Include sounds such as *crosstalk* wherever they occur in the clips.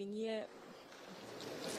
Been here,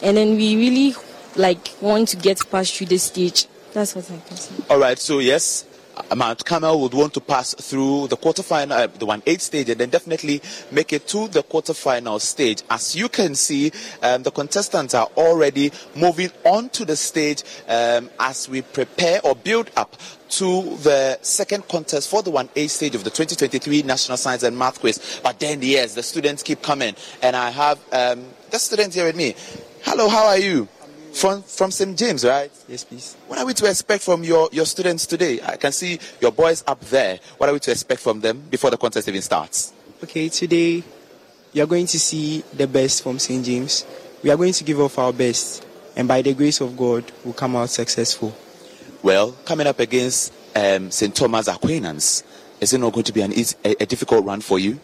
and then we really like want to get past through this stage. That's what I can say. All right, so yes, Mount Carmel would want to pass through the quarterfinal, uh, the one eight stage, and then definitely make it to the quarterfinal stage. As you can see, um, the contestants are already moving on to the stage um, as we prepare or build up to the second contest for the 1A stage of the 2023 National Science and Math Quiz. But then, yes, the students keep coming. And I have um, the students here with me. Hello, how are you? From, from St. James, right? Yes, please. What are we to expect from your, your students today? I can see your boys up there. What are we to expect from them before the contest even starts? Okay, today you are going to see the best from St. James. We are going to give off our best, and by the grace of God, we'll come out successful. Well, coming up against um, St. Thomas Aquinas, is it not going to be an easy, a, a difficult run for you?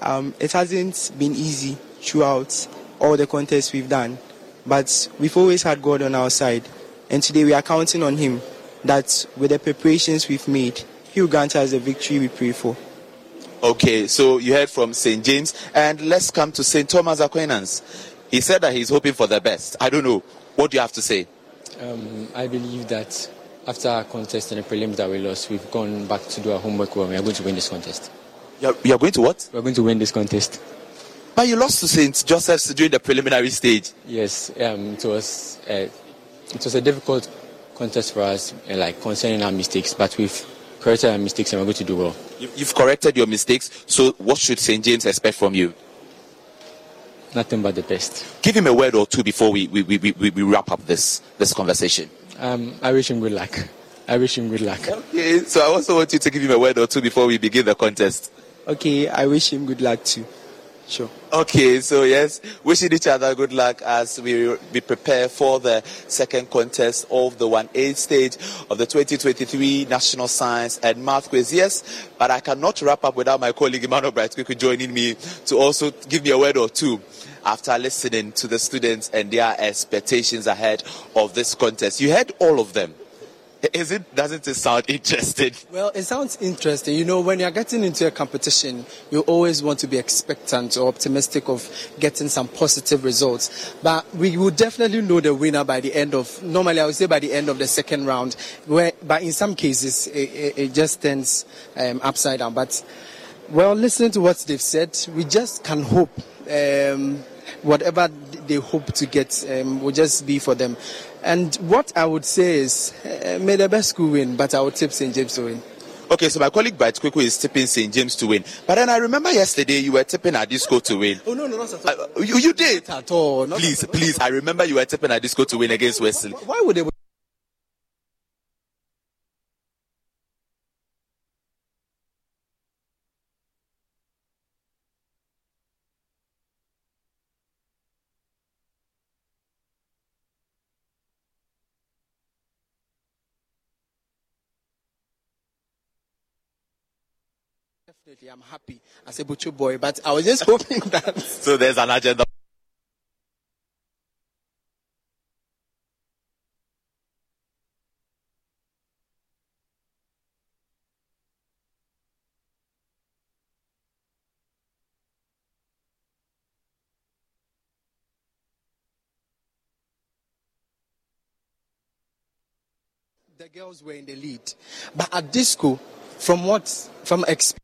Um, it hasn't been easy throughout all the contests we've done, but we've always had God on our side, and today we are counting on Him that with the preparations we've made, He will grant us the victory we pray for. Okay, so you heard from St. James, and let's come to St. Thomas Aquinas. He said that he's hoping for the best. I don't know. What do you have to say? Um, I believe that after our contest and the prelims that we lost, we've gone back to do our homework well. We are going to win this contest. You're, you're going to what? We're going to win this contest. But you lost to St. Joseph's during the preliminary stage. Yes, um, it was uh, it was a difficult contest for us, uh, like concerning our mistakes, but we've corrected our mistakes and we're going to do well. You- You've corrected your mistakes, so what should St. James expect from you? Nothing but the best. Give him a word or two before we, we, we, we, we wrap up this, this conversation. Um, I wish him good luck. I wish him good luck. Okay, so I also want you to give him a word or two before we begin the contest. Okay, I wish him good luck too. Sure. Okay, so yes, wishing each other good luck as we we prepare for the second contest of the 1A stage of the 2023 National Science and Math Quiz. Yes, but I cannot wrap up without my colleague Emmanuel Bright joining me to also give me a word or two after listening to the students and their expectations ahead of this contest. You heard all of them. Is it, doesn't it sound interesting? Well, it sounds interesting. You know, when you're getting into a competition, you always want to be expectant or optimistic of getting some positive results. But we will definitely know the winner by the end of, normally I would say by the end of the second round, where, but in some cases, it, it, just turns um, upside down. But, well, listening to what they've said, we just can hope. Um, whatever they hope to get um, will just be for them. And what I would say is, uh, may the best school win, but I would tip St. James to win. Okay, so my colleague Bright Kweku is tipping St. James to win. But then I remember yesterday you were tipping Adisco to win. Oh, no, no, not at all. Uh, you, you did? Not at all. Not Please, at all. please, I remember you were tipping Adisco to win against Wesley. Why would they? Definitely, I'm happy as a butcher boy, but I was just *laughs* hoping that. So there's an agenda. the girls were in the lead. But Adisco, from what, from experience,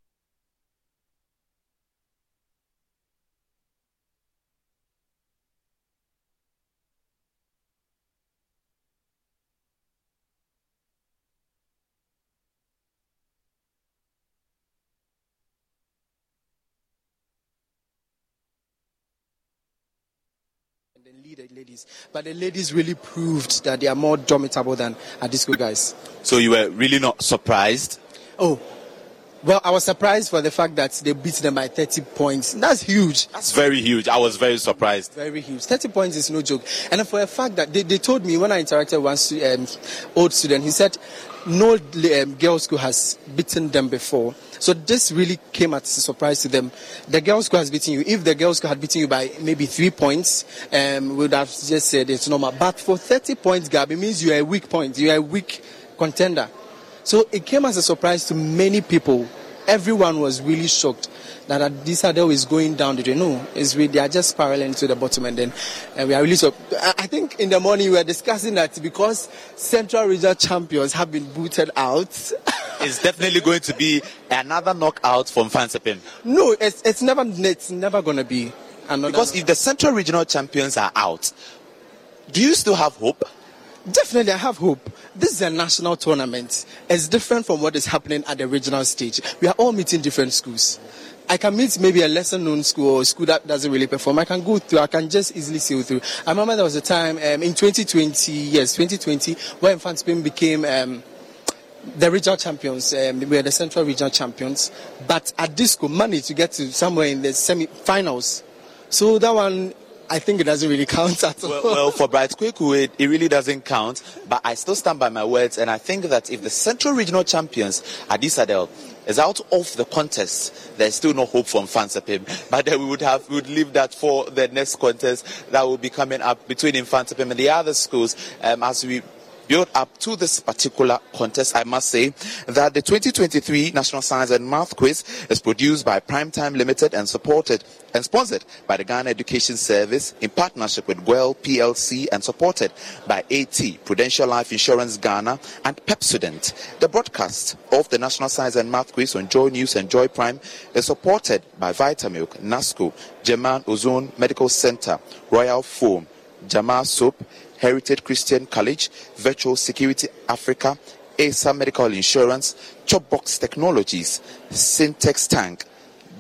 and lead the ladies. But the ladies really proved that they are more domitable than our disco guys. So you were really not surprised? Oh, well, I was surprised for the fact that they beat them by 30 points. That's huge. That's very huge. I was very surprised. Very huge. 30 points is no joke. And for a fact that they, they told me when I interacted with one um, old student, he said no um, girls' school has beaten them before. So this really came as a surprise to them. The girls' school has beaten you. If the girls' school had beaten you by maybe three points, um, we would have just said it's normal. But for 30 points gap, it means you are a weak point. You are a weak contender. So it came as a surprise to many people. Everyone was really shocked that Adisadel is going down the drain. No, it's really, they are just spiraling to the bottom, and then uh, we are really so. I think in the morning we were discussing that because Central Regional champions have been booted out. *laughs* it's definitely going to be another knockout from Mfantsipim. No, it's, it's never it's never going to be. Another because if the Central Regional champions are out, do you still have hope? Definitely, I have hope. This is a national tournament. It's different from what is happening at the regional stage. We are all meeting different schools. I can meet maybe a lesser known school or a school that doesn't really perform. I can go through, I can just easily sail through. I remember there was a time um, in 2020, yes, 2020, when Mfantsipim became um, the regional champions. Um, we were the central regional champions. But at this school, managed to get to somewhere in the semi finals. So that one I think it doesn't really count at all. Well, well for Bright Kwaku, it, it, really doesn't count. But I still stand by my words, and I think that if the Central Regional Champions, Adisadel, is out of the contest, there's still no hope for Mfantsipim. *laughs* But then we would have we would leave that for the next contest that will be coming up between Mfantsipim and the other schools um, as we build up to this particular contest, I must say that the 2023 National Science and Math Quiz is produced by Primetime Limited and supported and sponsored by the Ghana Education Service in partnership with GOIL PLC and supported by AT, Prudential Life Insurance Ghana, and Pepsodent. The broadcast of the National Science and Math Quiz on Joy News and Joy Prime is supported by Vitamilk, NASCO, German Ozone Medical Center, Royal Foam, Jama Soap, Heritage Christian College, Virtual Security Africa, ASA Medical Insurance, Chopbox Technologies, Syntex Tank,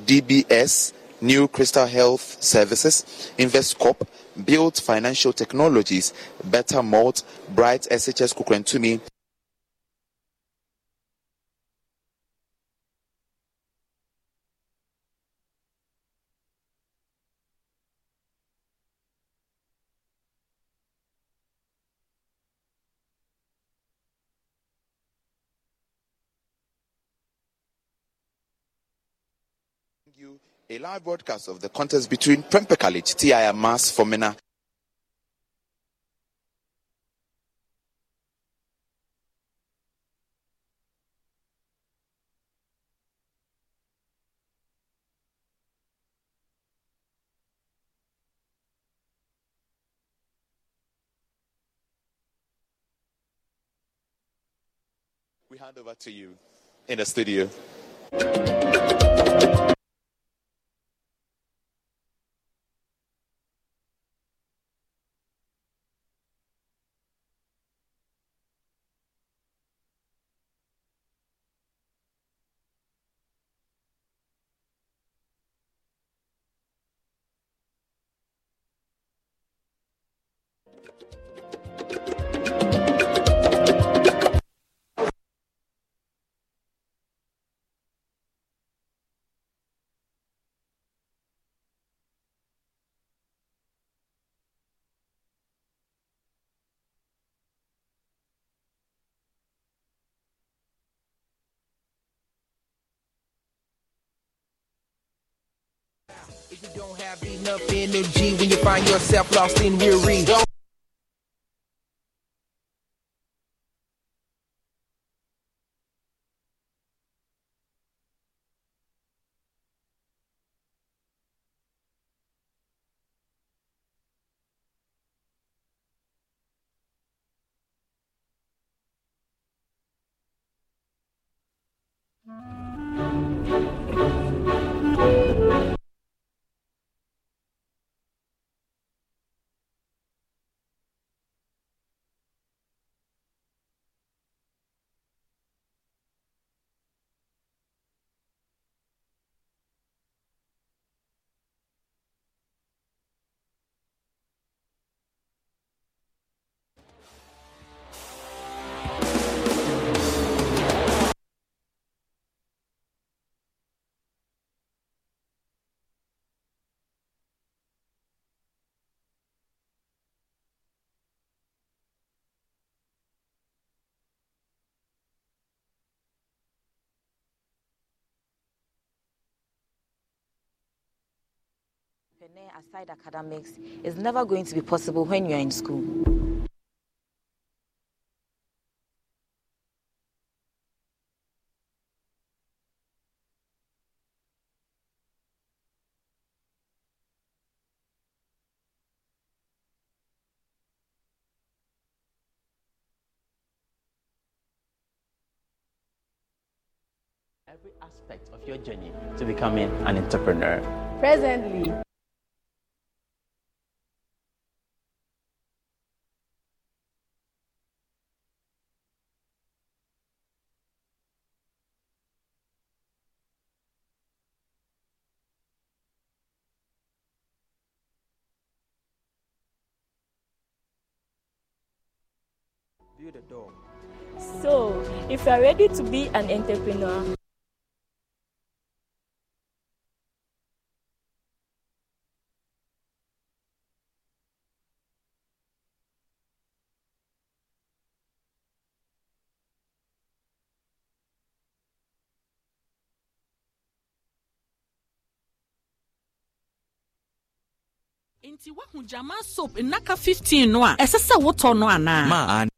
DBS, New Crystal Health Services, InvestCorp, Build Financial Technologies, Better Malt, Bright SHS Kukurantumi, you a live broadcast of the contest between Prempeh College, TI Mass Fomena. We hand over to you in the studio. If you don't have enough energy when you find yourself lost in weary. Entrepreneur aside academics is never going to be possible when you're in school. every aspect of your journey to becoming an entrepreneur. Presently, Build a door. So, if you are ready to be an entrepreneur, nti woahu gyama soap nnaka 15 no a ɛsɛ sɛ wotɔ no anaa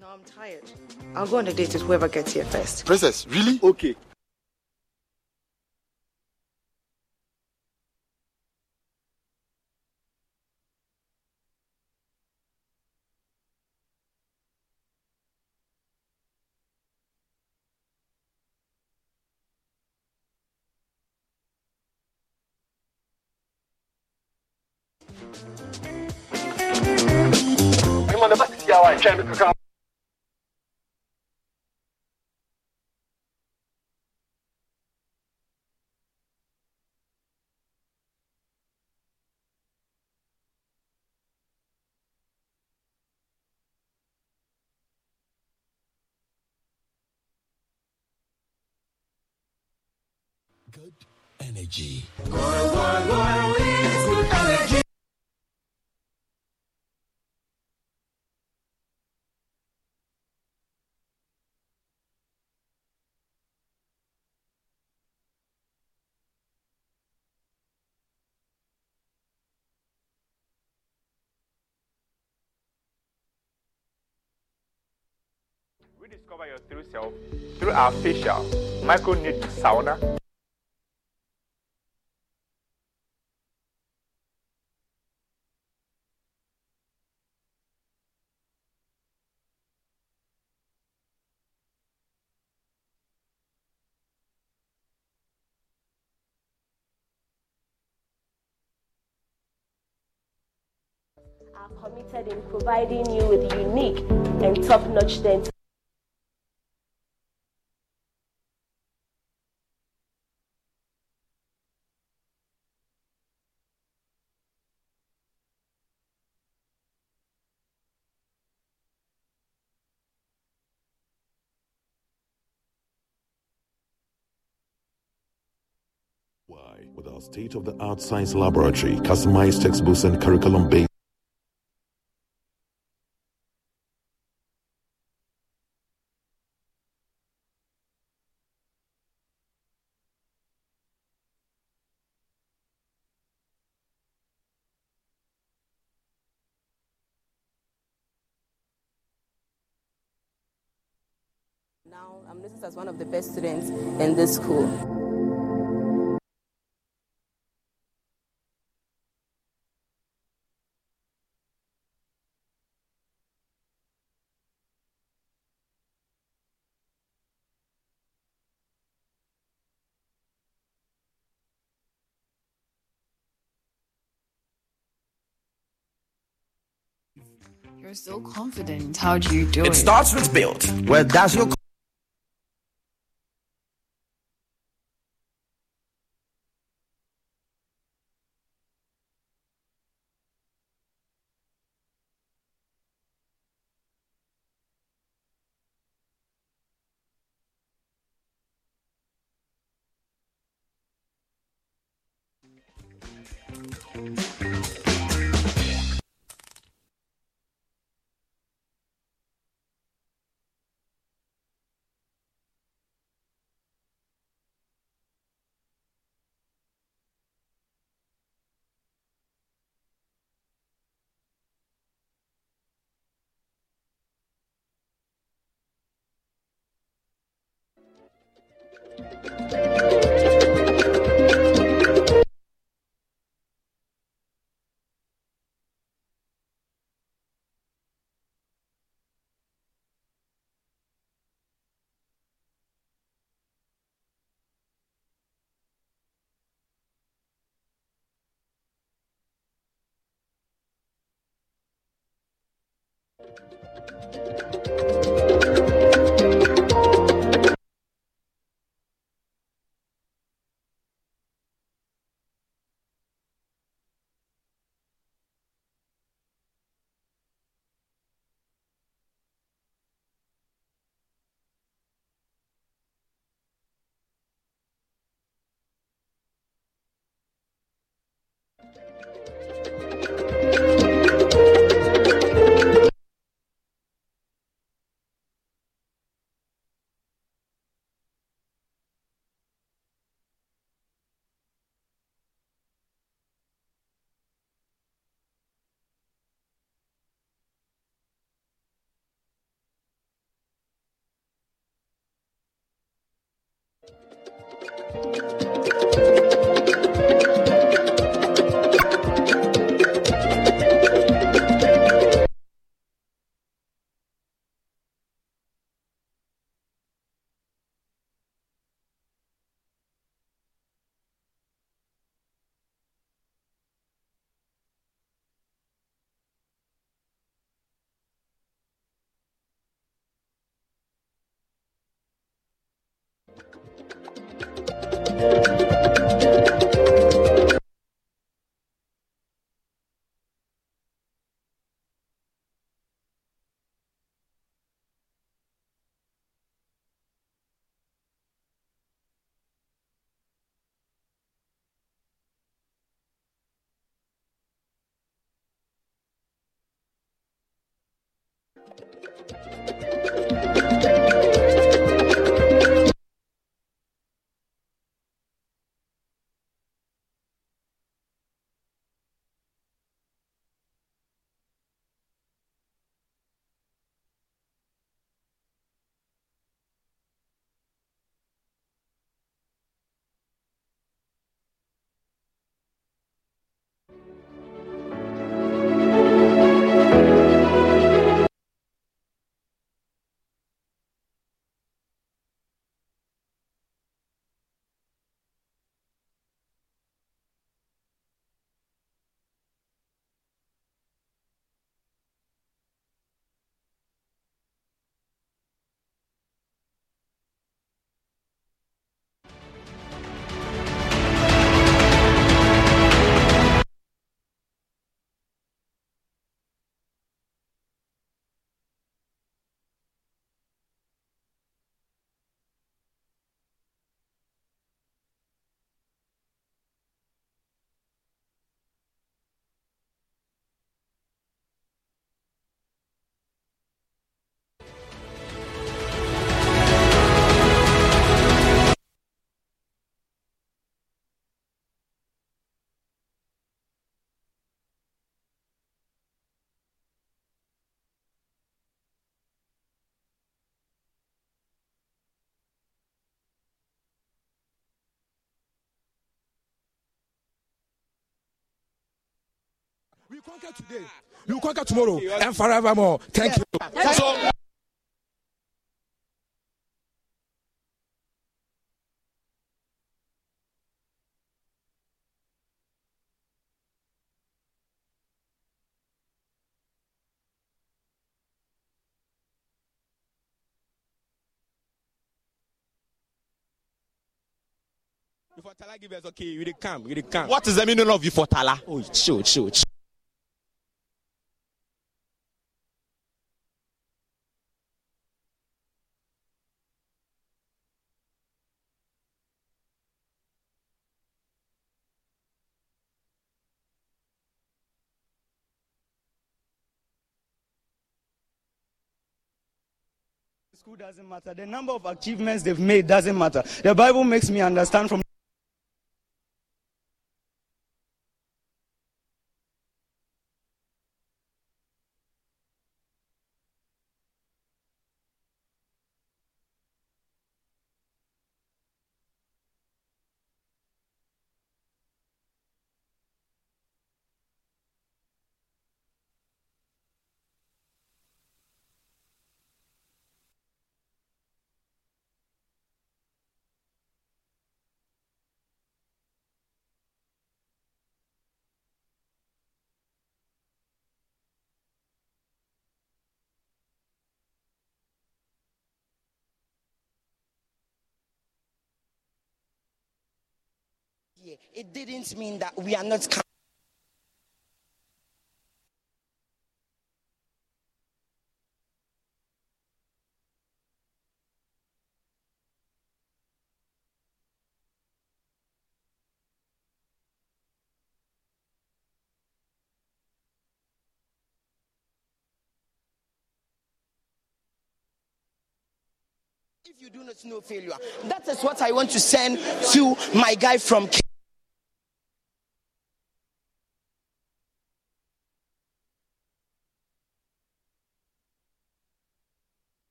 No, I'm tired. I'll go on a date with whoever gets here first. Princess, really? Okay. Good energy. Rediscover your true self through our facial nude sauna. Committed in providing you with unique and top-notch dental Why? With our state of the art science laboratory, customized textbooks, and curriculum based. Now I'm listed as one of the best students in this school. You're so confident. How do you do it? It starts with build. Where does your We conquer today. We will conquer tomorrow and forevermore. Thank you. So, Before Tala give us okay, you dey come, you dey come. What is the meaning of you for Tala? Oh, chill, chill, chill. School doesn't matter. The number of achievements they've made doesn't matter. The Bible makes me understand from year, it didn't mean that we are not. If you do not know failure, that is what I want to send to my guy from.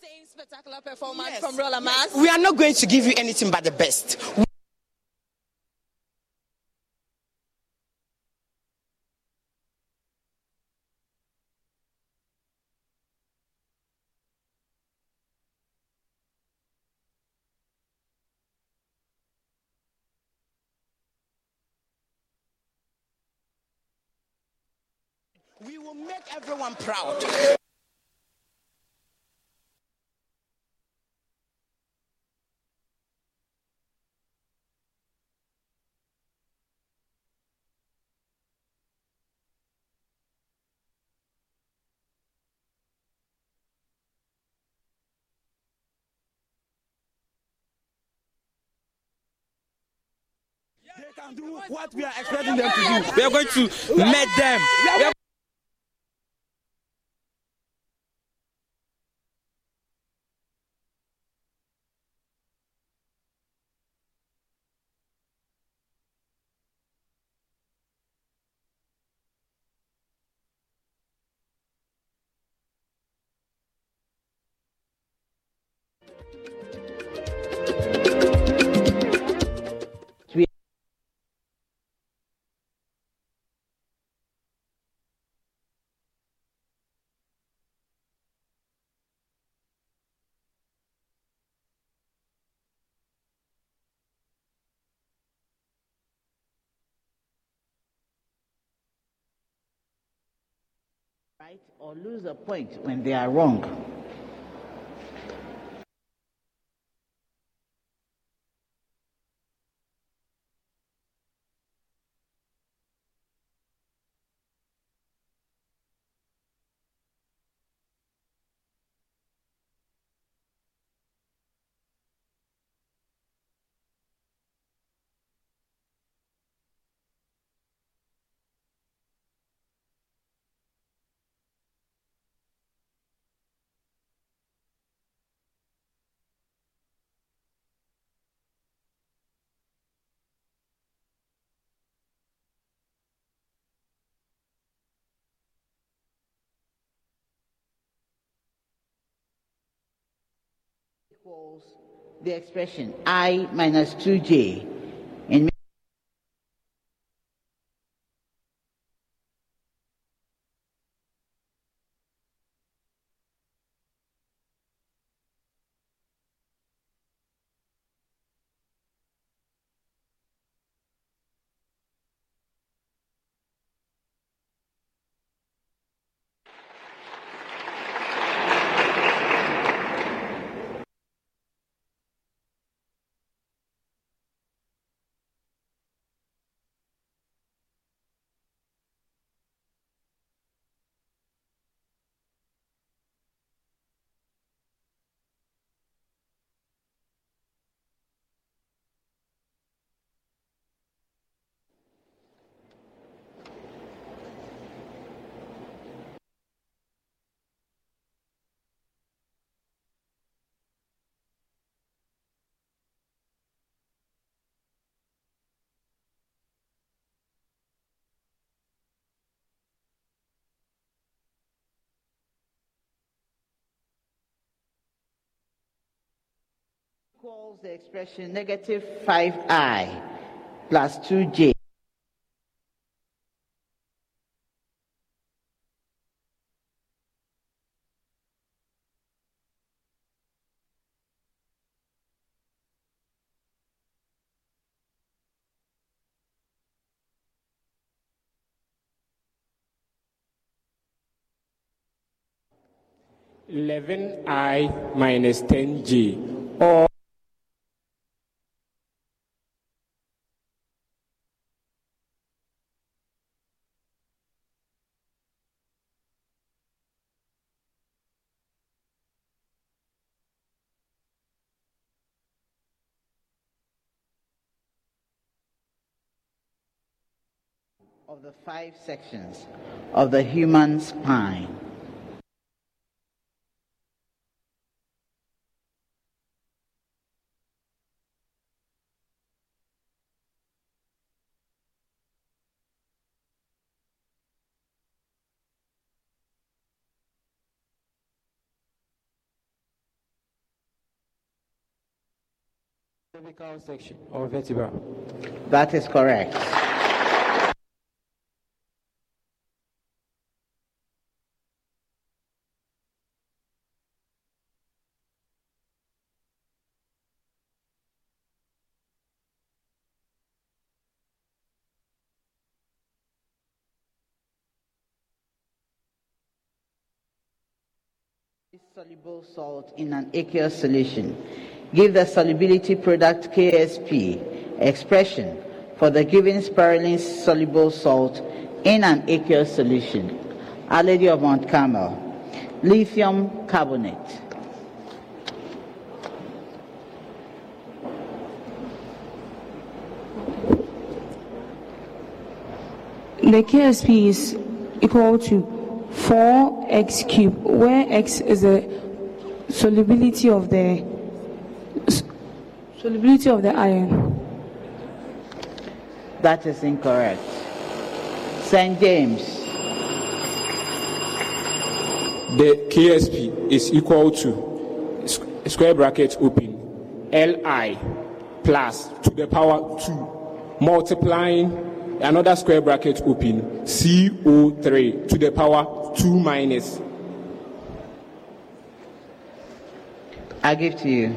Same spectacular performance Yes. from Roller Mass. We are not going to give you anything but the best. We will make everyone proud. Do what we are expecting them to do. We are going to met them. Right or lose a point when they are wrong. Equals the expression I minus 2j equals the expression negative 5i plus 2j. Eleven I minus ten J or of the five sections of the human spine. cervical section or vertebra. That is correct. Soluble salt in an aqueous solution. Give the solubility product KSP expression for the given sparingly soluble salt in an aqueous solution. Our Lady of Mount Carmel. Lithium carbonate. The KSP is equal to 4x cubed, where x is the solubility of the solubility of the iron. That is incorrect. St. James. The KSP is equal to square bracket open Li plus to the power 2 multiplying another square bracket open CO3 to the power 2 minus. I give to you.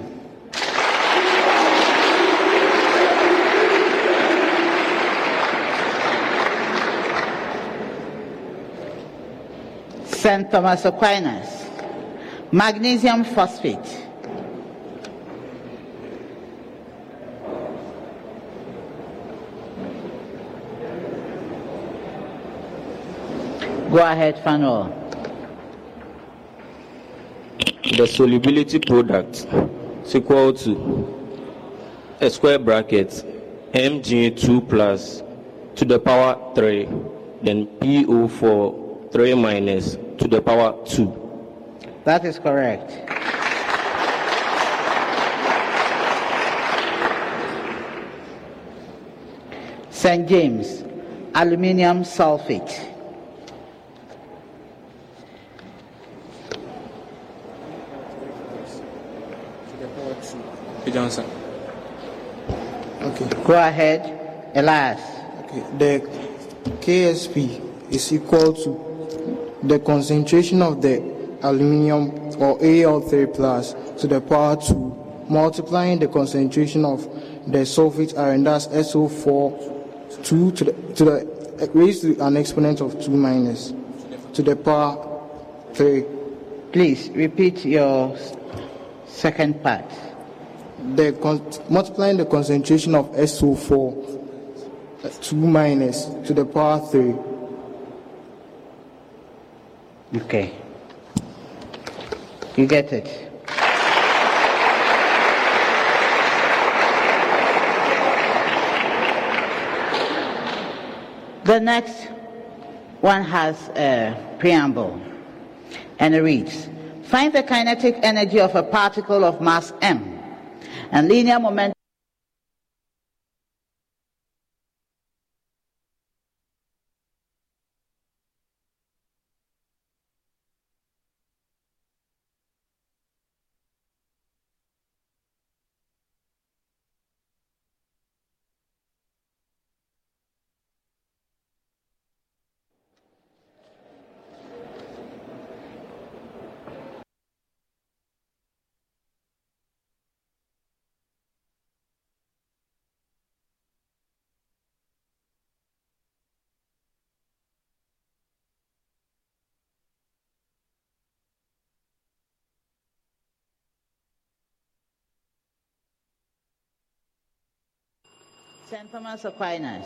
St. Thomas Aquinas. Magnesium phosphate. Go ahead, Fanuel. The solubility product is equal to a square bracket Mg2 plus to the power 3, then PO4 3 minus to the power 2. That is correct. St. James, aluminium sulfate. Johnson. Okay. Go ahead, Elias. Okay. The KSP is equal to the concentration of the aluminium or Al3 plus to the power 2 multiplying the concentration of the sulfate iron that's SO4 2 to the, to the raised to an exponent of 2 minus to the power 3. Please repeat your second part. The multiplying the concentration of SO4 uh, 2 minus to the power 3. Okay. You get it. The next one has a preamble and it reads Find the kinetic energy of a particle of mass m and linear momentum. St. Thomas Aquinas.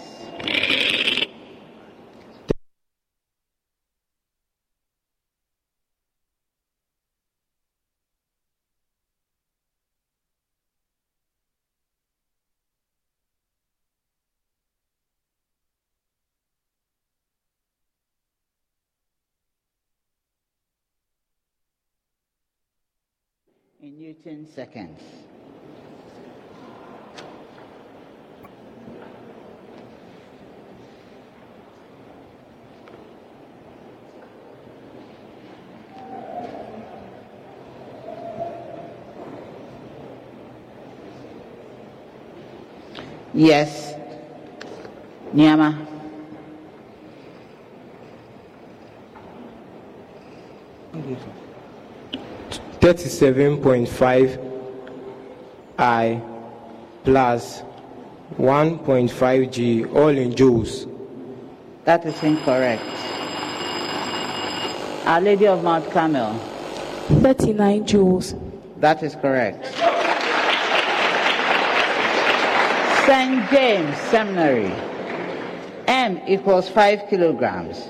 in Newton seconds. Yes. Nyama. Thirty-seven point five I plus one point five G all in joules. That is incorrect. Our Lady of Mount Carmel. 39 joules. That is correct. St. James Seminary. M equals 5 kilograms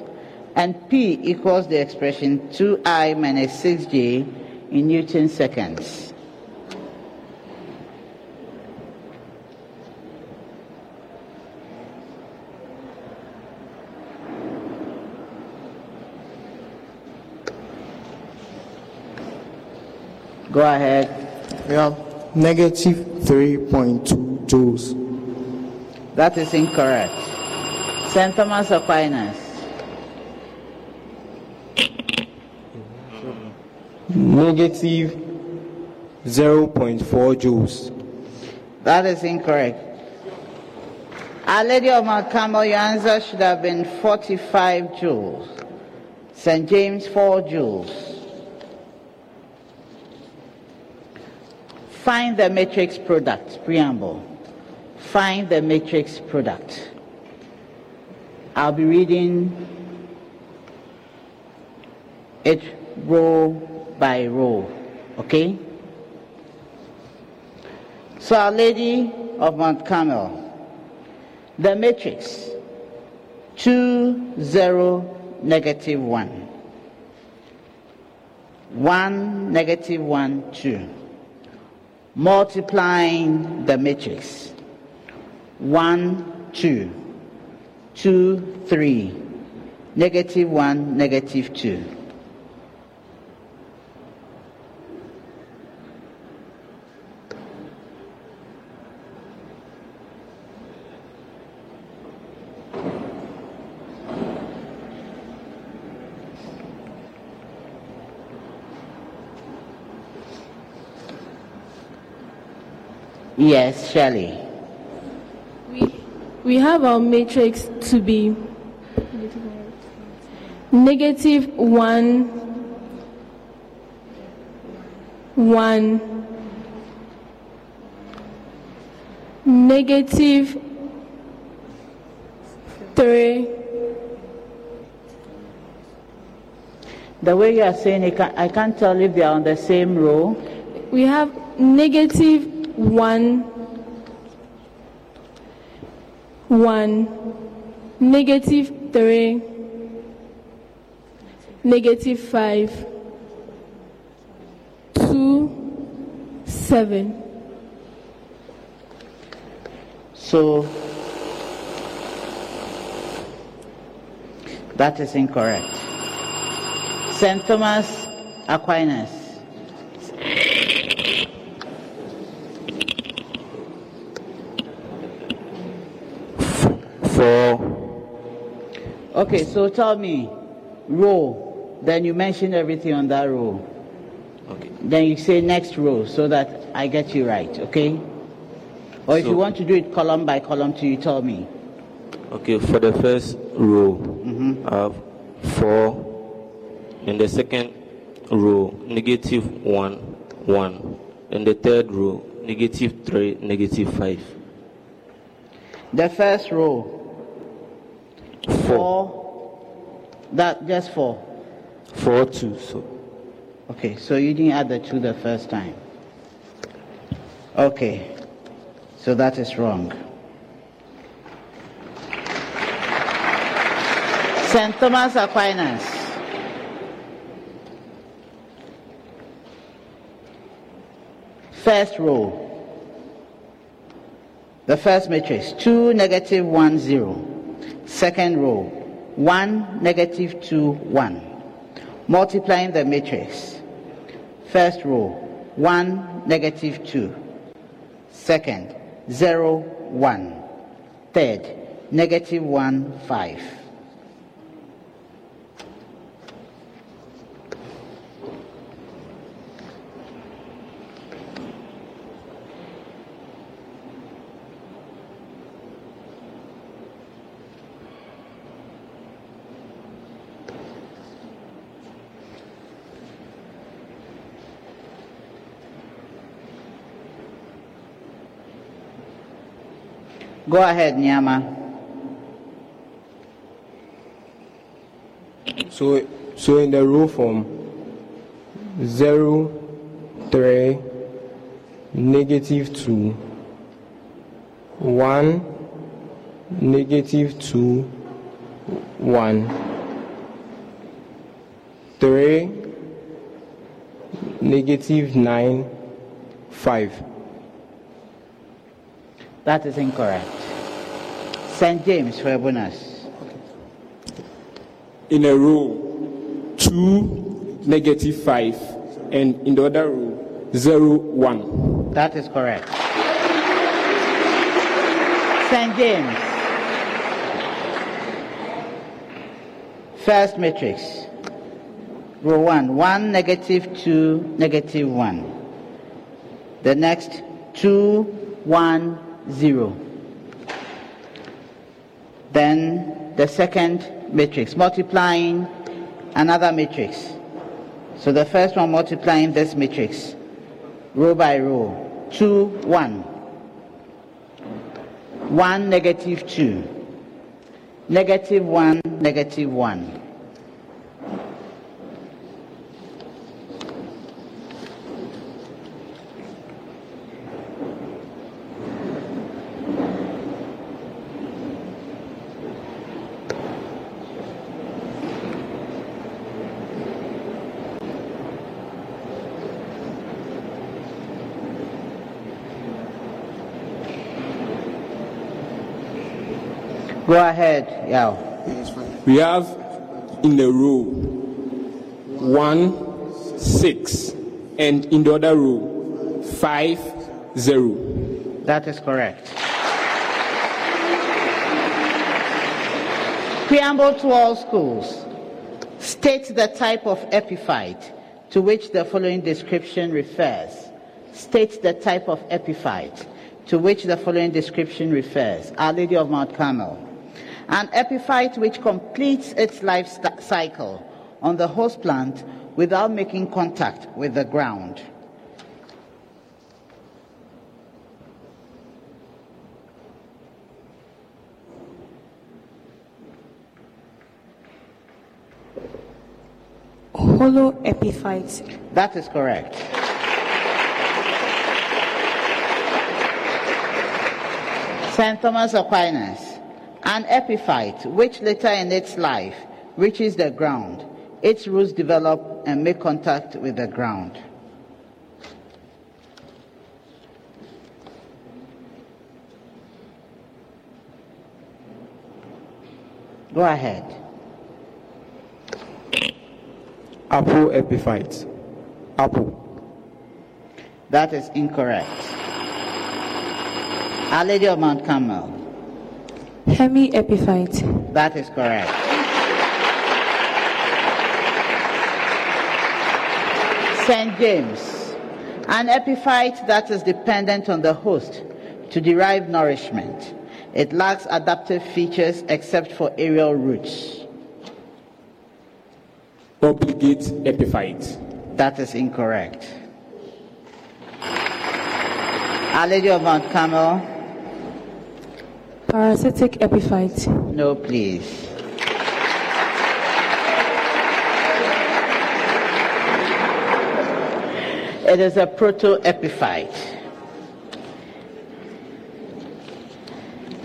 and P equals the expression 2I minus 6J in Newton seconds. Go ahead. Have negative 3.2 joules. That is incorrect. St. Thomas Aquinas. Negative 0.4 joules. That is incorrect. Our Lady of Mount Carmel, your answer should have been 45 joules. St. James, 4 joules. Find the matrix product, preamble. Find the matrix product. I'll be reading it row by row, okay? So, Our Lady of Mount Carmel, the matrix 2, 0, negative 1. 1, negative 1, 2. Multiplying the matrix 1, 2, 2, 3, negative 1, negative 2. Yes, Shelley. We, have our matrix to be negative 1, 1, negative 3, The way you are saying it, I can't tell if they are on the same row. we have negative 1, 1, negative 3, negative 5, 2, 7. So that is incorrect. St. Thomas Aquinas. Four. Okay, so tell me, row. Then you mention everything on that row. Okay. Then you say next row so that I get you right, okay? Or if you want to do it column by column till you tell me. Okay, for the first row, mm-hmm. I have four. In the second row, negative one, one. In the third row, negative three, negative five. The first row, Four. That just four. Four two. So. Okay, so you didn't add the two the first time. Okay, so that is wrong. St. Thomas Aquinas. First row. The first matrix, 2, negative 1, 0. Second row, 1, negative 2, 1. Multiplying the matrix. First row, 1, negative 2. Second, 0, 1. Third, negative 1, 5. Go ahead, Nyama. So, so in the row form, 0, 3, negative 2, 1, negative 2, 1, 3, negative 9, 5. That is incorrect. St. James for a bonus. In a row, 2, negative 5, and in the other row, 0, 1. That is correct. St. James. First matrix. Row 1. 1, negative 2, negative 1. The next, 2, 1, 0. Then the second matrix, multiplying another matrix. So the first one multiplying this matrix, row by row, 2, 1. 1, negative 2. Negative 1, negative 1. Go ahead, Yao. We have in a row 1, 6, and in the other row 5, 0. That is correct. Preamble to all schools. State the type of epiphyte to which the following description refers. State the type of epiphyte to which the following description refers. Our Lady of Mount Carmel. An epiphyte which completes its life st- cycle on the host plant without making contact with the ground. Holoepiphyte. That is correct. St. Thomas Aquinas, an epiphyte which later in its life reaches the ground, its roots develop and make contact with the ground. Go ahead. Apple epiphyte. Apple. That is incorrect. Our Lady of Mount Carmel. Hemiepiphyte. That is correct. St. James, an epiphyte that is dependent on the host to derive nourishment. It lacks adaptive features except for aerial roots. Obligate epiphyte. That is incorrect. Our Lady of Mount Carmel. Parasitic epiphyte. No, please. It is a proto-epiphyte.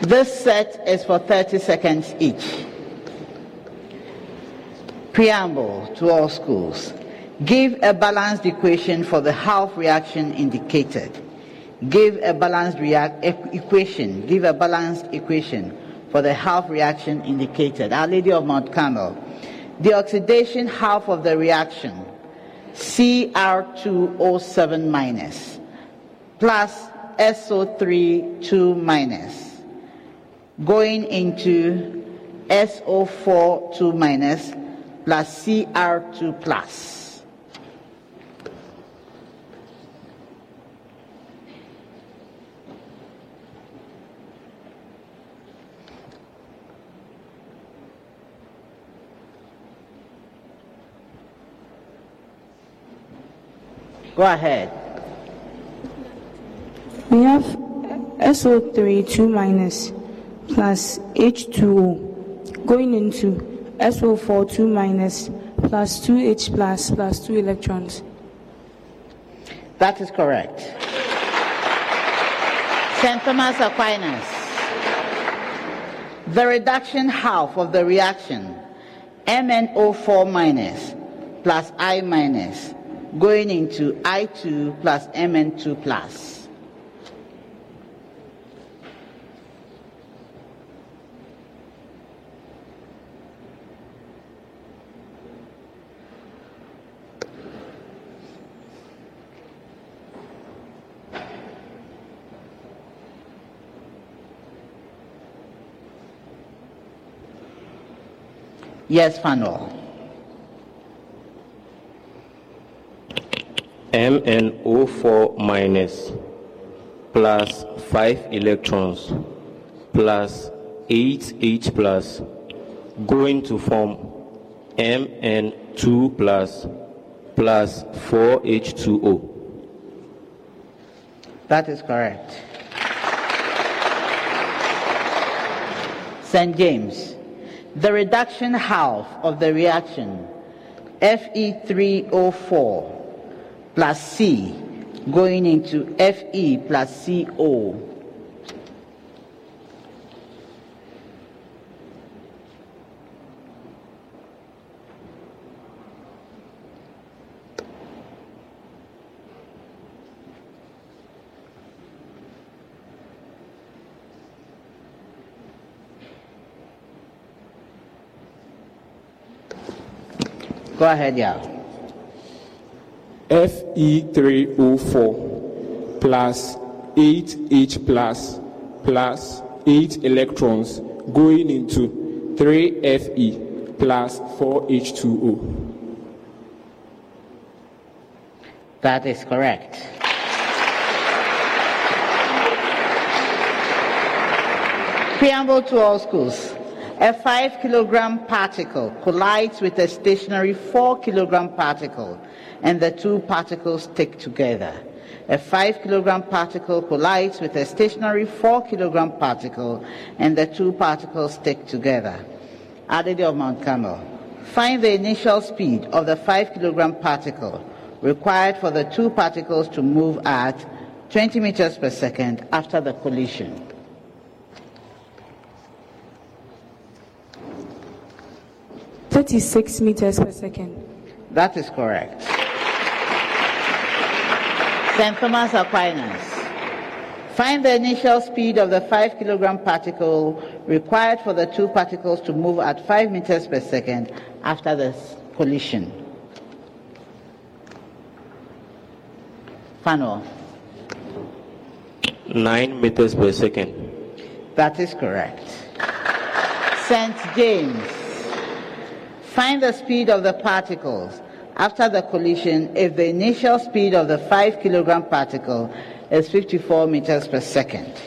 This set is for 30 seconds each. Preamble to all schools. Give a balanced equation for the half reaction indicated. Give a balanced react equation. Give a balanced equation for the half reaction indicated. Our Lady of Mount Carmel. The oxidation half of the reaction, Cr2O7 minus, plus SO3 2 minus, going into SO4 2 minus, plus Cr2 plus. Go ahead. We have SO3 2 minus plus H2O going into SO4 2 minus plus 2H plus plus 2 electrons. That is correct. St. Thomas Aquinas. The reduction half of the reaction MnO4 minus plus I minus going into I2 plus Mn2 plus. Yes, Fanuel. MnO4 minus plus 5 electrons plus 8H plus going to form Mn2 plus plus 4H2O. That is correct. St. James, the reduction half of the reaction Fe3O4 plus C going into Fe plus CO. Go ahead, yeah. Fe3O4 plus 8H plus plus 8 electrons going into 3Fe plus 4H2O. That is correct. Preamble to all schools. A 5 kilogram particle collides with a stationary 4 kilogram particle and the two particles stick together. A 5 kilogram particle collides with a stationary 4 kilogram particle and the two particles stick together. Our Lady of Mount Carmel. Find the initial speed of the 5 kilogram particle required for the two particles to move at 20 meters per second after the collision. Thirty-six meters per second. That is correct. St. Thomas Aquinas. Find the initial speed of the 5 kilogram particle required for the two particles to move at 5 meters per second after the collision. Fanuel. 9 meters per second. That is correct. St. James. Find the speed of the particles after the collision if the initial speed of the 5 kilogram particle is 54 meters per second.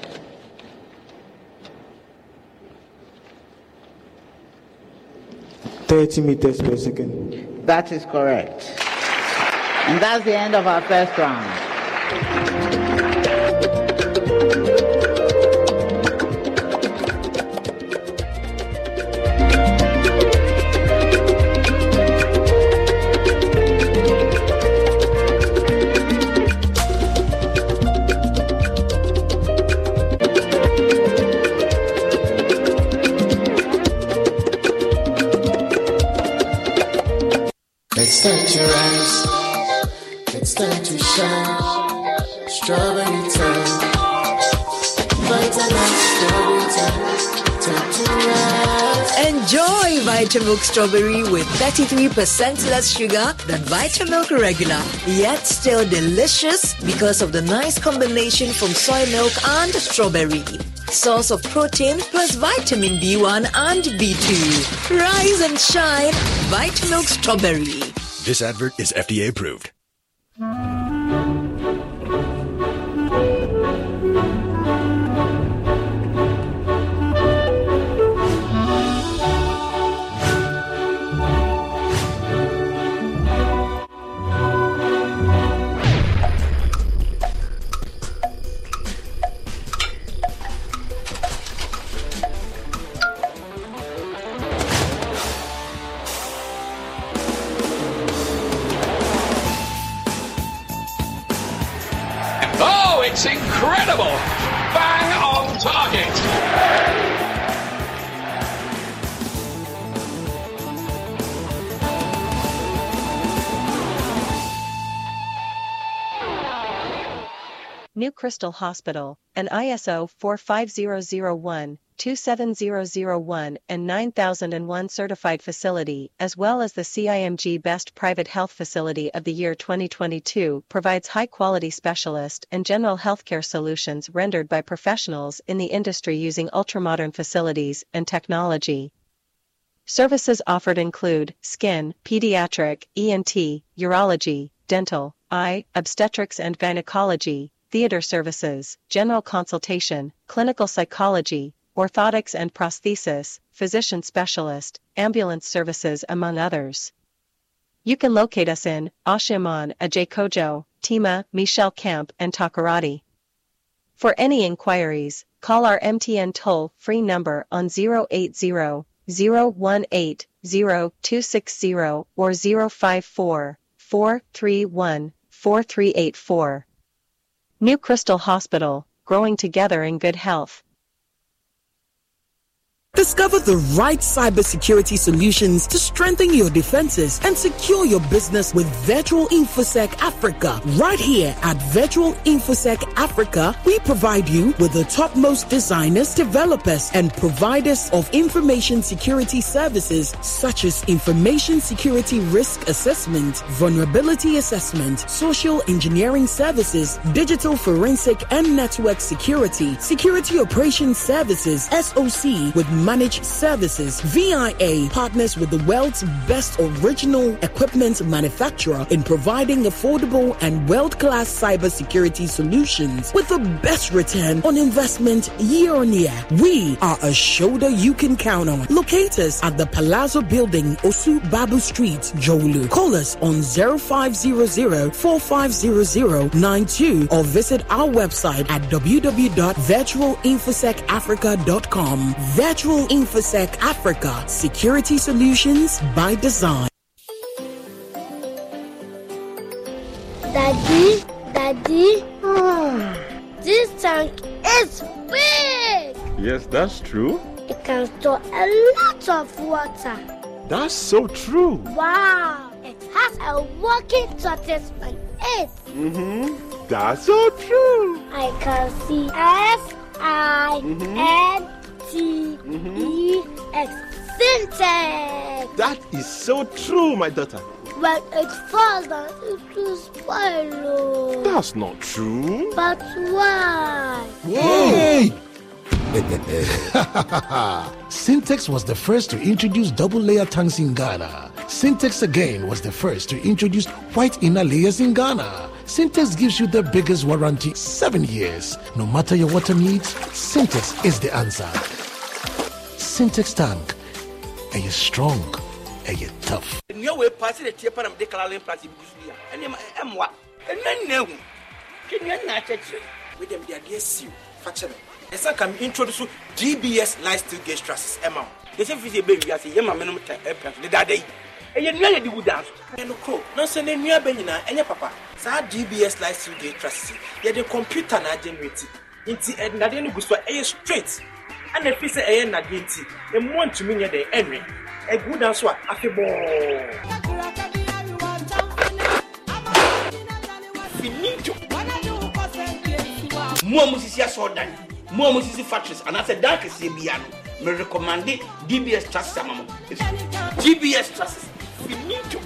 Thirty meters per second. That is correct. And that's the end of our first round. It's to shine. Strawberry time. Vitamilk strawberry time. Time to rise. Enjoy Vitamilk Strawberry with 33% less sugar than Vitamilk Regular, yet still delicious because of the nice combination from soy milk and strawberry. Source of protein plus vitamin B1 and B2. Rise and shine, Vitamilk Strawberry. This advert is FDA approved. Crystal Hospital, an ISO 45001, 27001, and 9001 certified facility, as well as the CIMG Best Private Health Facility of the Year 2022, provides high quality specialist and general healthcare solutions rendered by professionals in the industry using ultramodern facilities and technology. Services offered include skin, pediatric, ENT, urology, dental, eye, obstetrics and gynecology, theater services, general consultation, clinical psychology, orthotics and prosthesis, physician specialist, ambulance services among others. You can locate us in Ashaiman, Ajakojo, Tema, Michel Camp, and Takoradi. For any inquiries, call our MTN toll free number on 080 018 0260 or 054 431 4384. New Crystal Hospital, growing together in good health. Discover the right cybersecurity solutions to strengthen your defenses and secure your business with Virtual InfoSec Africa. Right here at Virtual InfoSec Africa, we provide you with the topmost designers, developers, and providers of information security services such as information security risk assessment, vulnerability assessment, social engineering services, digital forensic and network security, security operations services, SOC with managed services. VIA partners with the world's best original equipment manufacturer in providing affordable and world-class cybersecurity solutions with the best return on investment year on year. We are a shoulder you can count on. Locate us at the Palazzo Building, Osu Badu Street, Jolu. Call us on 0500-450092 or visit our website at www.virtualinfosecafrica.com. Virtual InfoSec Africa, security solutions by design. Daddy, Daddy, this tank is big. Yes, that's true. It can store a lot of water. That's so true. Wow, it has a working tortoise on it. Mm-hmm. That's so true. I can see S I N T E X Sintex. That is so true, my daughter. When it falls down, it will spoil. oh. That's not true. But why? Yay! *laughs* Sintex was the first to introduce double layer tanks in Ghana. Sintex again was the first to introduce white inner layers in Ghana. Syntex gives you the biggest warranty, seven years. No matter your water needs, Syntex is the answer. Syntex tank. Are you strong? Are you tough? nnua wei pa sɛ detie pa na mede kala len plate bigu so yi a ɛnneɛma ɛmmoa ɛnna nna ahu hwɛ nnua nna akyɛkyerɛ wede mede adeɛ siw fa kyɛ me. Ɛsɛ ka me introduce so dbs gauge trusses ɛma wo de sɛ firi sɛ ɛbɛ wiase yɛ ma menom ta ɛpɛ so dedaada yi. Ɛyɛ nnua yɛde wu dan so ɛyɛ no koro nanso ne nnua bɛ nyinaa ɛnyɛ papa saa dbs gauge trusses yi yɛde computer na agenerate nti ɛde nnadeɛ no gu so a ɛyɛ straight. Ɛna ɛfiri sɛ ɛyɛ nnadeɛ nti ɛmmoa ntumi nyɛ dɛ ɛnwe. Ɛgu dan so a afebɔɔ finito mo a musisi asɔɔdan mo a musisi factories anaasɛ dan kɛseɛ bia no merecommande dbs trusses ama mo. Dbs trusses finito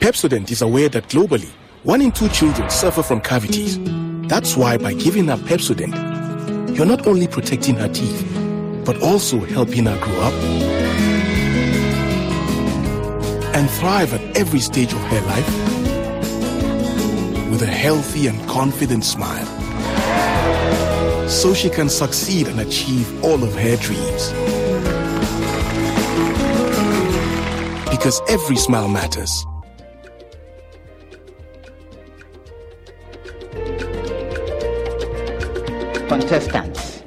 Pepsodent is aware that globally, one in two children suffer from cavities. That's why by giving her Pepsodent, you're not only protecting her teeth, but also helping her grow up and thrive at every stage of her life with a healthy and confident smile. So she can succeed and achieve all of her dreams. Because every smile matters. Contestants.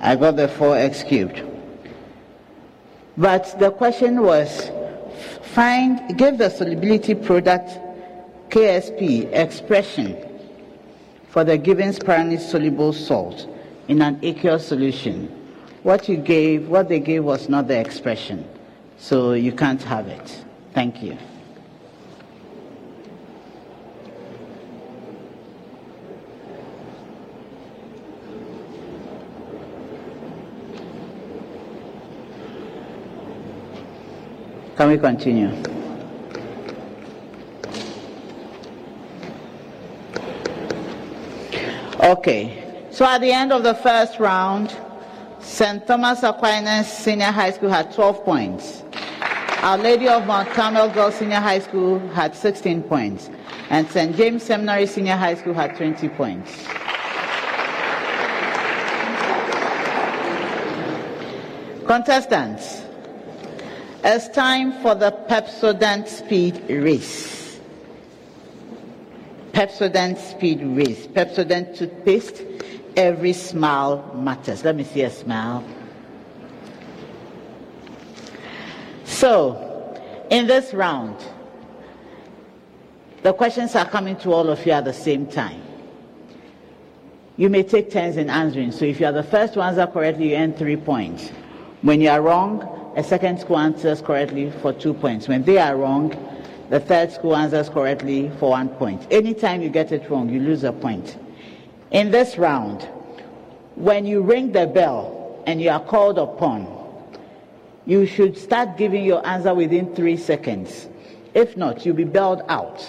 I got the 4x cubed. But the question was find, give the solubility product KSP expression for the given sparingly soluble salt in an aqueous solution. What you gave, what they gave was not the expression. So you can't have it. Thank you. Can we continue? Okay. So at the end of the first round, St. Thomas Aquinas Senior High School had 12 points. Our Lady of Mount Carmel Girls Senior High School had 16 points. And St. James Seminary Senior High School had 20 points. Contestants, it's time for the Pepsodent Speed Race. Pepsodent Speed Race. Pepsodent toothpaste. Every smile matters. Let me see a smile. So, in this round, the questions are coming to all of you at the same time. You may take turns in answering. So, if you are the first to answer correctly, you earn three points. When you are wrong, a second school answers correctly for two points. When they are wrong, the third school answers correctly for one point. Anytime you get it wrong, you lose a point. In this round, when you ring the bell and you are called upon, you should start giving your answer within three seconds. If not, you'll be bailed out.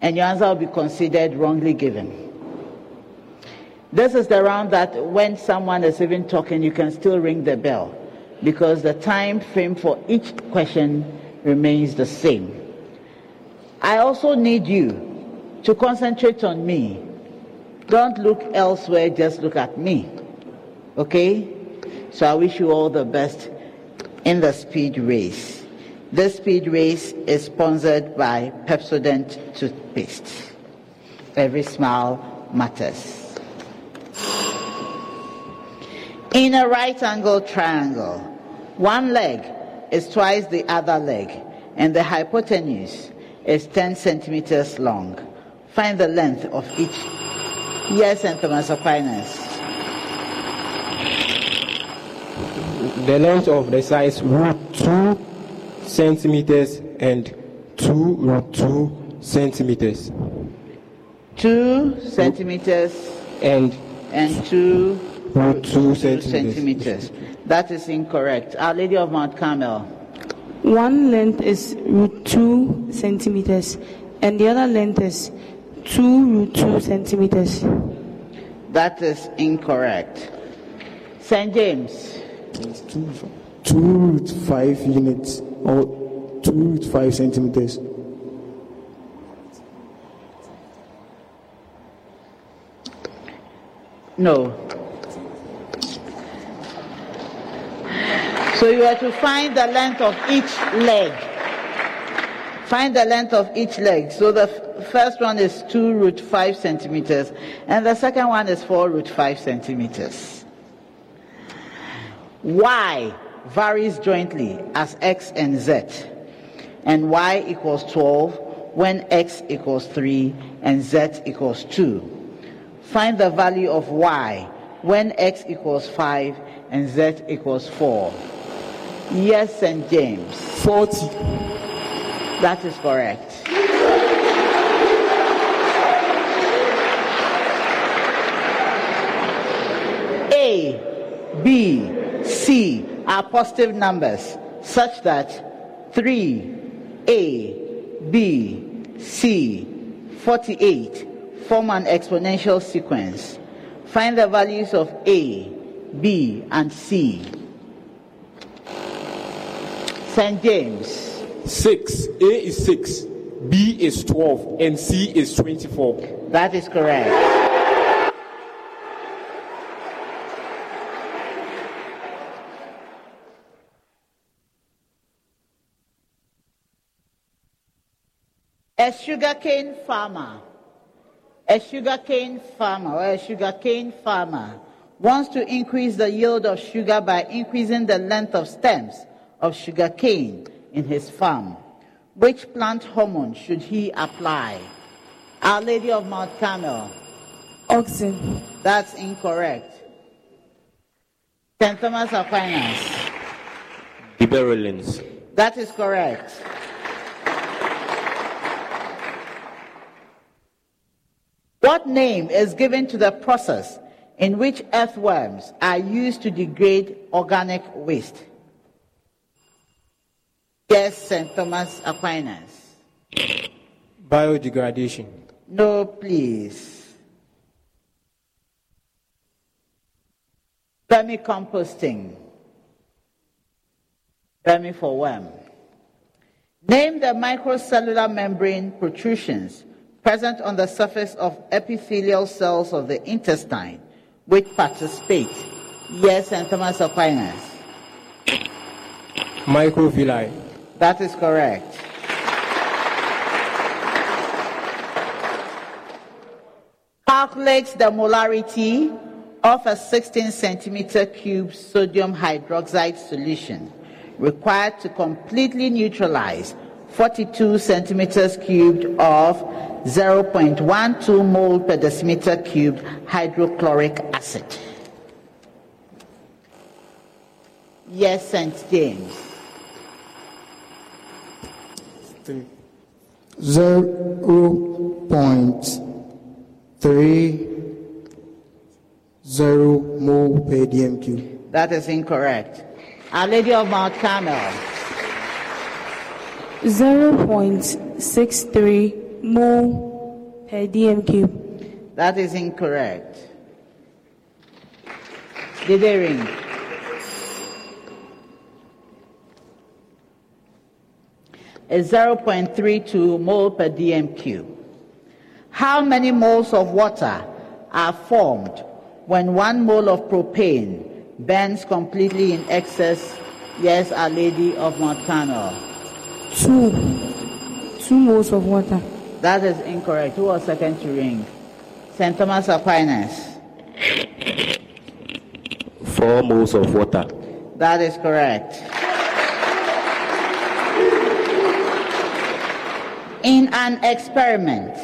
And your answer will be considered wrongly given. This is the round that when someone is even talking, you can still ring the bell because the time frame for each question remains the same. I also need you to concentrate on me. Don't look elsewhere, just look at me. Okay? So I wish you all the best in the speed race. This speed race is sponsored by Pepsodent toothpaste. Every smile matters. In a right angle triangle, one leg is twice the other leg, and the hypotenuse is 10 centimeters long. Find the length of each. Yes, and Thomas Aquinas. The length of the size root 2 centimeters and 2 root 2 centimeters. 2 centimeters and and 2 root 2 centimeters. centimeters. That is incorrect. Our Lady of Mount Carmel. One length is root 2 centimeters and the other length is 2 root 2 centimeters. That is incorrect. St. James. It's two, two root five units or two root five centimeters. No. So you have to find the length of each leg. Find the length of each leg. So the f- first one is 2 root 5 centimeters, and the second one is 4 root 5 centimeters. Y varies jointly as x and z, and y equals 12 when x equals 3 and z equals 2. Find the value of y when x equals 5 and z equals 4. Yes, St. James. 40. That is correct. A, B, C are positive numbers such that 3, A, B, C, 48 form an exponential sequence. Find the values of A, B, and C. St. James. 6. A is 6, B is 12, and C is 24. That is correct. A sugarcane farmer, a sugarcane farmer or a sugarcane farmer wants to increase the yield of sugar by increasing the length of stems of sugarcane in his farm. Which plant hormone should he apply? Our Lady of Mount Carmel. Auxin. That's incorrect. St. Thomas Aquinas. Gibberellins. That is correct. What name is given to the process in which earthworms are used to degrade organic waste? Yes, St. Thomas Aquinas. Biodegradation. No, please. Vermicomposting. Vermi for worm. Name the microcellular membrane protrusions present on the surface of epithelial cells of the intestine which participate. Yes, St. Thomas Aquinas. Microvilli. That is correct. Calculate the molarity of a 16 centimeter cube sodium hydroxide solution required to completely neutralize 42 centimeters cubed of 0.12 mole per decimeter cubed hydrochloric acid. Yes, St. James. Zero point three zero mole per DMQ. That is incorrect. Our Lady of Mount Carmel. 0.63 mole per dm cube. That is incorrect. Did they ring? Is 0.32 mole per dm cube. How many moles of water are formed when one mole of propane burns completely in excess? Yes, Our Lady of Mount Carmel. Two. Two moles of water. That is incorrect. Who was second to ring? St. Thomas Aquinas. Four moles of water. That is correct. In an experiment,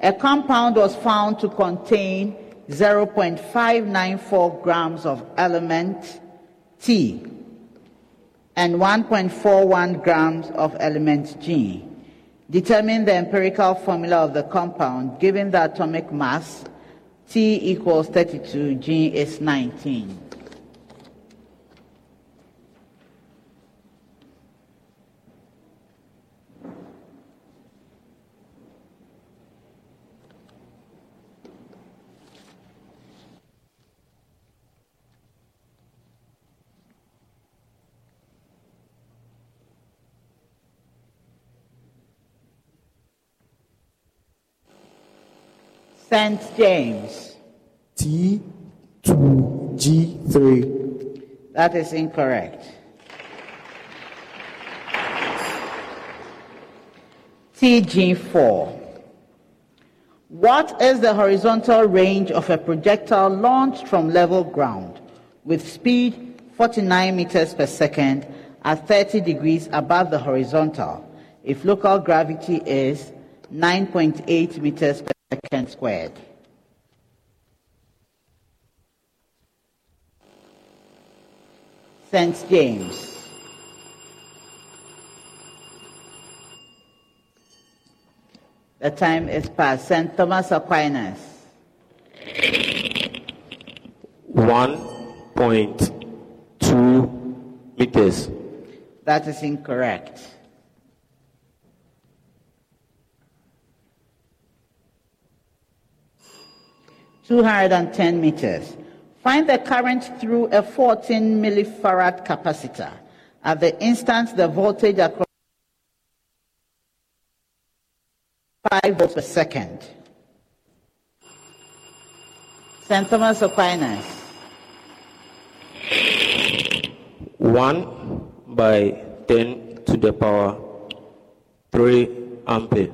a compound was found to contain 0.594 grams of element T and 1.41 grams of element G. Determine the empirical formula of the compound given the atomic mass T equals 32, G is 19. St. James. T two G three. That is incorrect. TG4. What is the horizontal range of a projectile launched from level ground with speed 49 meters per second at 30 degrees above the horizontal if local gravity is 9.8 meters per second squared? St. James. The time is past. St. Thomas Aquinas. 1.2 meters. That is incorrect. Two hundred and ten meters. Find the current through a 14 millifarad capacitor at the instant the voltage across 5 volts per second. St. Thomas Aquinas. 1 by 10 to the power 3 ampere.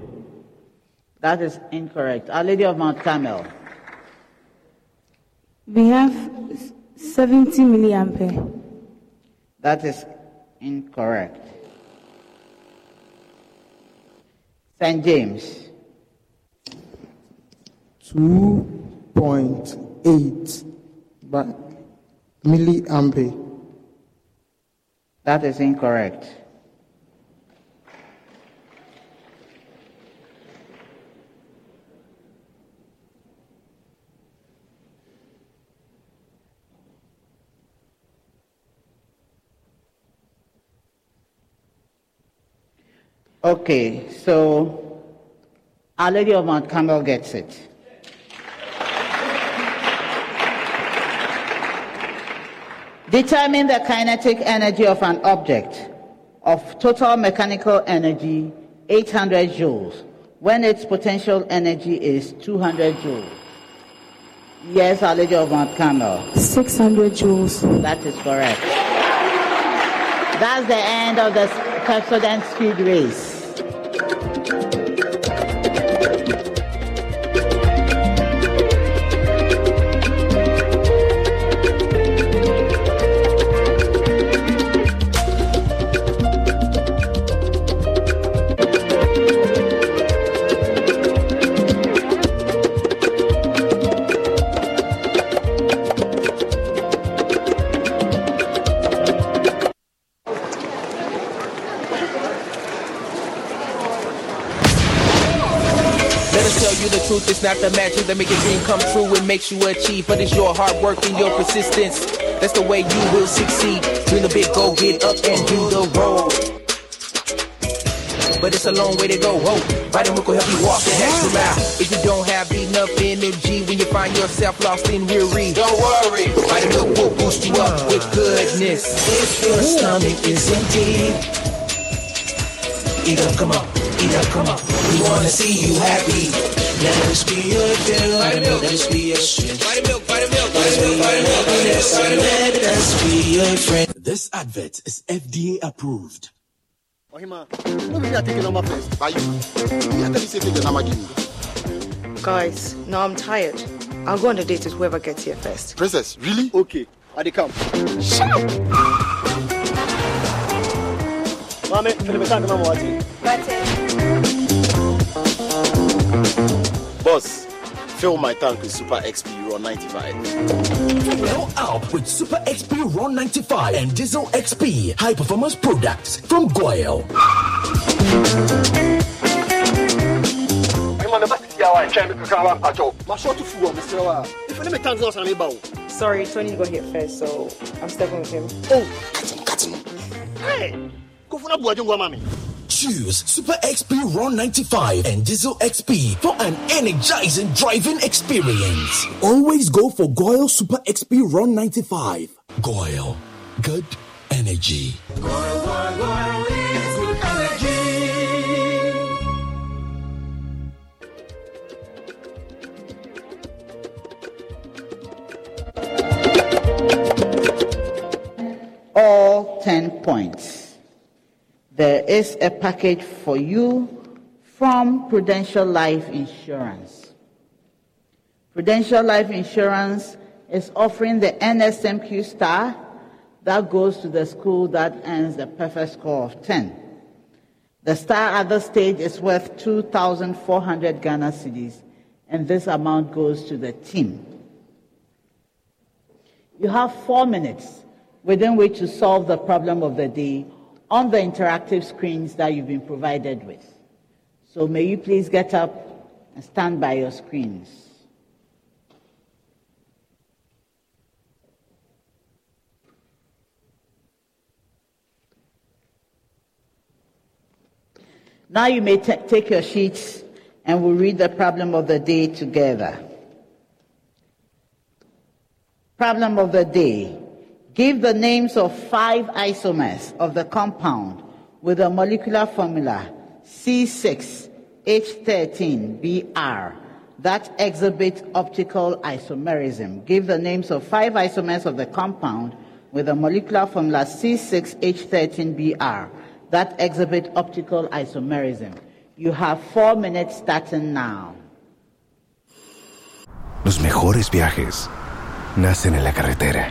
That is incorrect. Our Lady of Mount Carmel. We have 70 milliampere. That is incorrect. St. James. 2.8 by milliampere. That is incorrect. Okay, so Our Lady of Mount Carmel gets it. Determine the kinetic energy of an object of total mechanical energy 800 joules when its potential energy is 200 joules. Yes, Our Lady of Mount Carmel. 600 joules. That is correct. That's the end of the Pepsodent speed race. It's not the magic that make a dream come true and makes you achieve, but it's your hard work and your persistence. That's the way you will succeed. Dream the big go get up and do the road. But it's a long way to go. Whoa, Vitamin will help you walk the extra mile. If you don't have enough energy when you find yourself lost and weary, don't worry. Vitamin will boost you up with goodness. If your stomach is empty, eat up, come on, eat up, come on. We wanna see you happy. Let us be your friend. Let us be your strength. Vitamin, vitamin, Let us be your happiness. Let us be your friend. This advert is FDA approved. Ohima, no be me I take your number first. By you. You tell me say take your number give me. Guys, no, I'm tired. I'll go on a date with whoever gets here first. Princess, really? Okay, I dey come. Shut up! Mame, feel me talk mama wati. Uh, fill my tank with Super XP Euro 95. Fill up with Super XP Euro 95 and Diesel XP high performance products from GOIL. Ohima, me bati ya wa nkyɛn me kakra wa mpakyɛw. Ma short fu wɔ mesrɛ wa. If ne me tank na ɔsan me ba wo. Sorry, Tony got here first, so I'm stepping with him. Oh, cut him, cut him. Hey, kofu na buwaje ngwa mami. Choose Super XP Euro 95 and Diesel XP for an energizing driving experience. Always go for GOIL Super XP Euro 95. GOIL, good energy. all 10 points. Is a package for you from Prudential Life Insurance. Prudential Life Insurance is offering the NSMQ star that goes to the school that earns the perfect score of 10. The star at this stage is worth 2,400 Ghana cedis, and this amount goes to the team. You have four minutes within which to solve the problem of the day on the interactive screens that you've been provided with. So may you please get up and stand by your screens. Now you may t- take your sheets and we'll read the problem of the day together. Problem of the day. Give the names of five isomers of the compound with a molecular formula C6H13Br that exhibit optical isomerism. Give the names of five isomers of the compound with a molecular formula C6H13Br that exhibit optical isomerism. You have four minutes starting now. Los mejores viajes nacen en la carretera,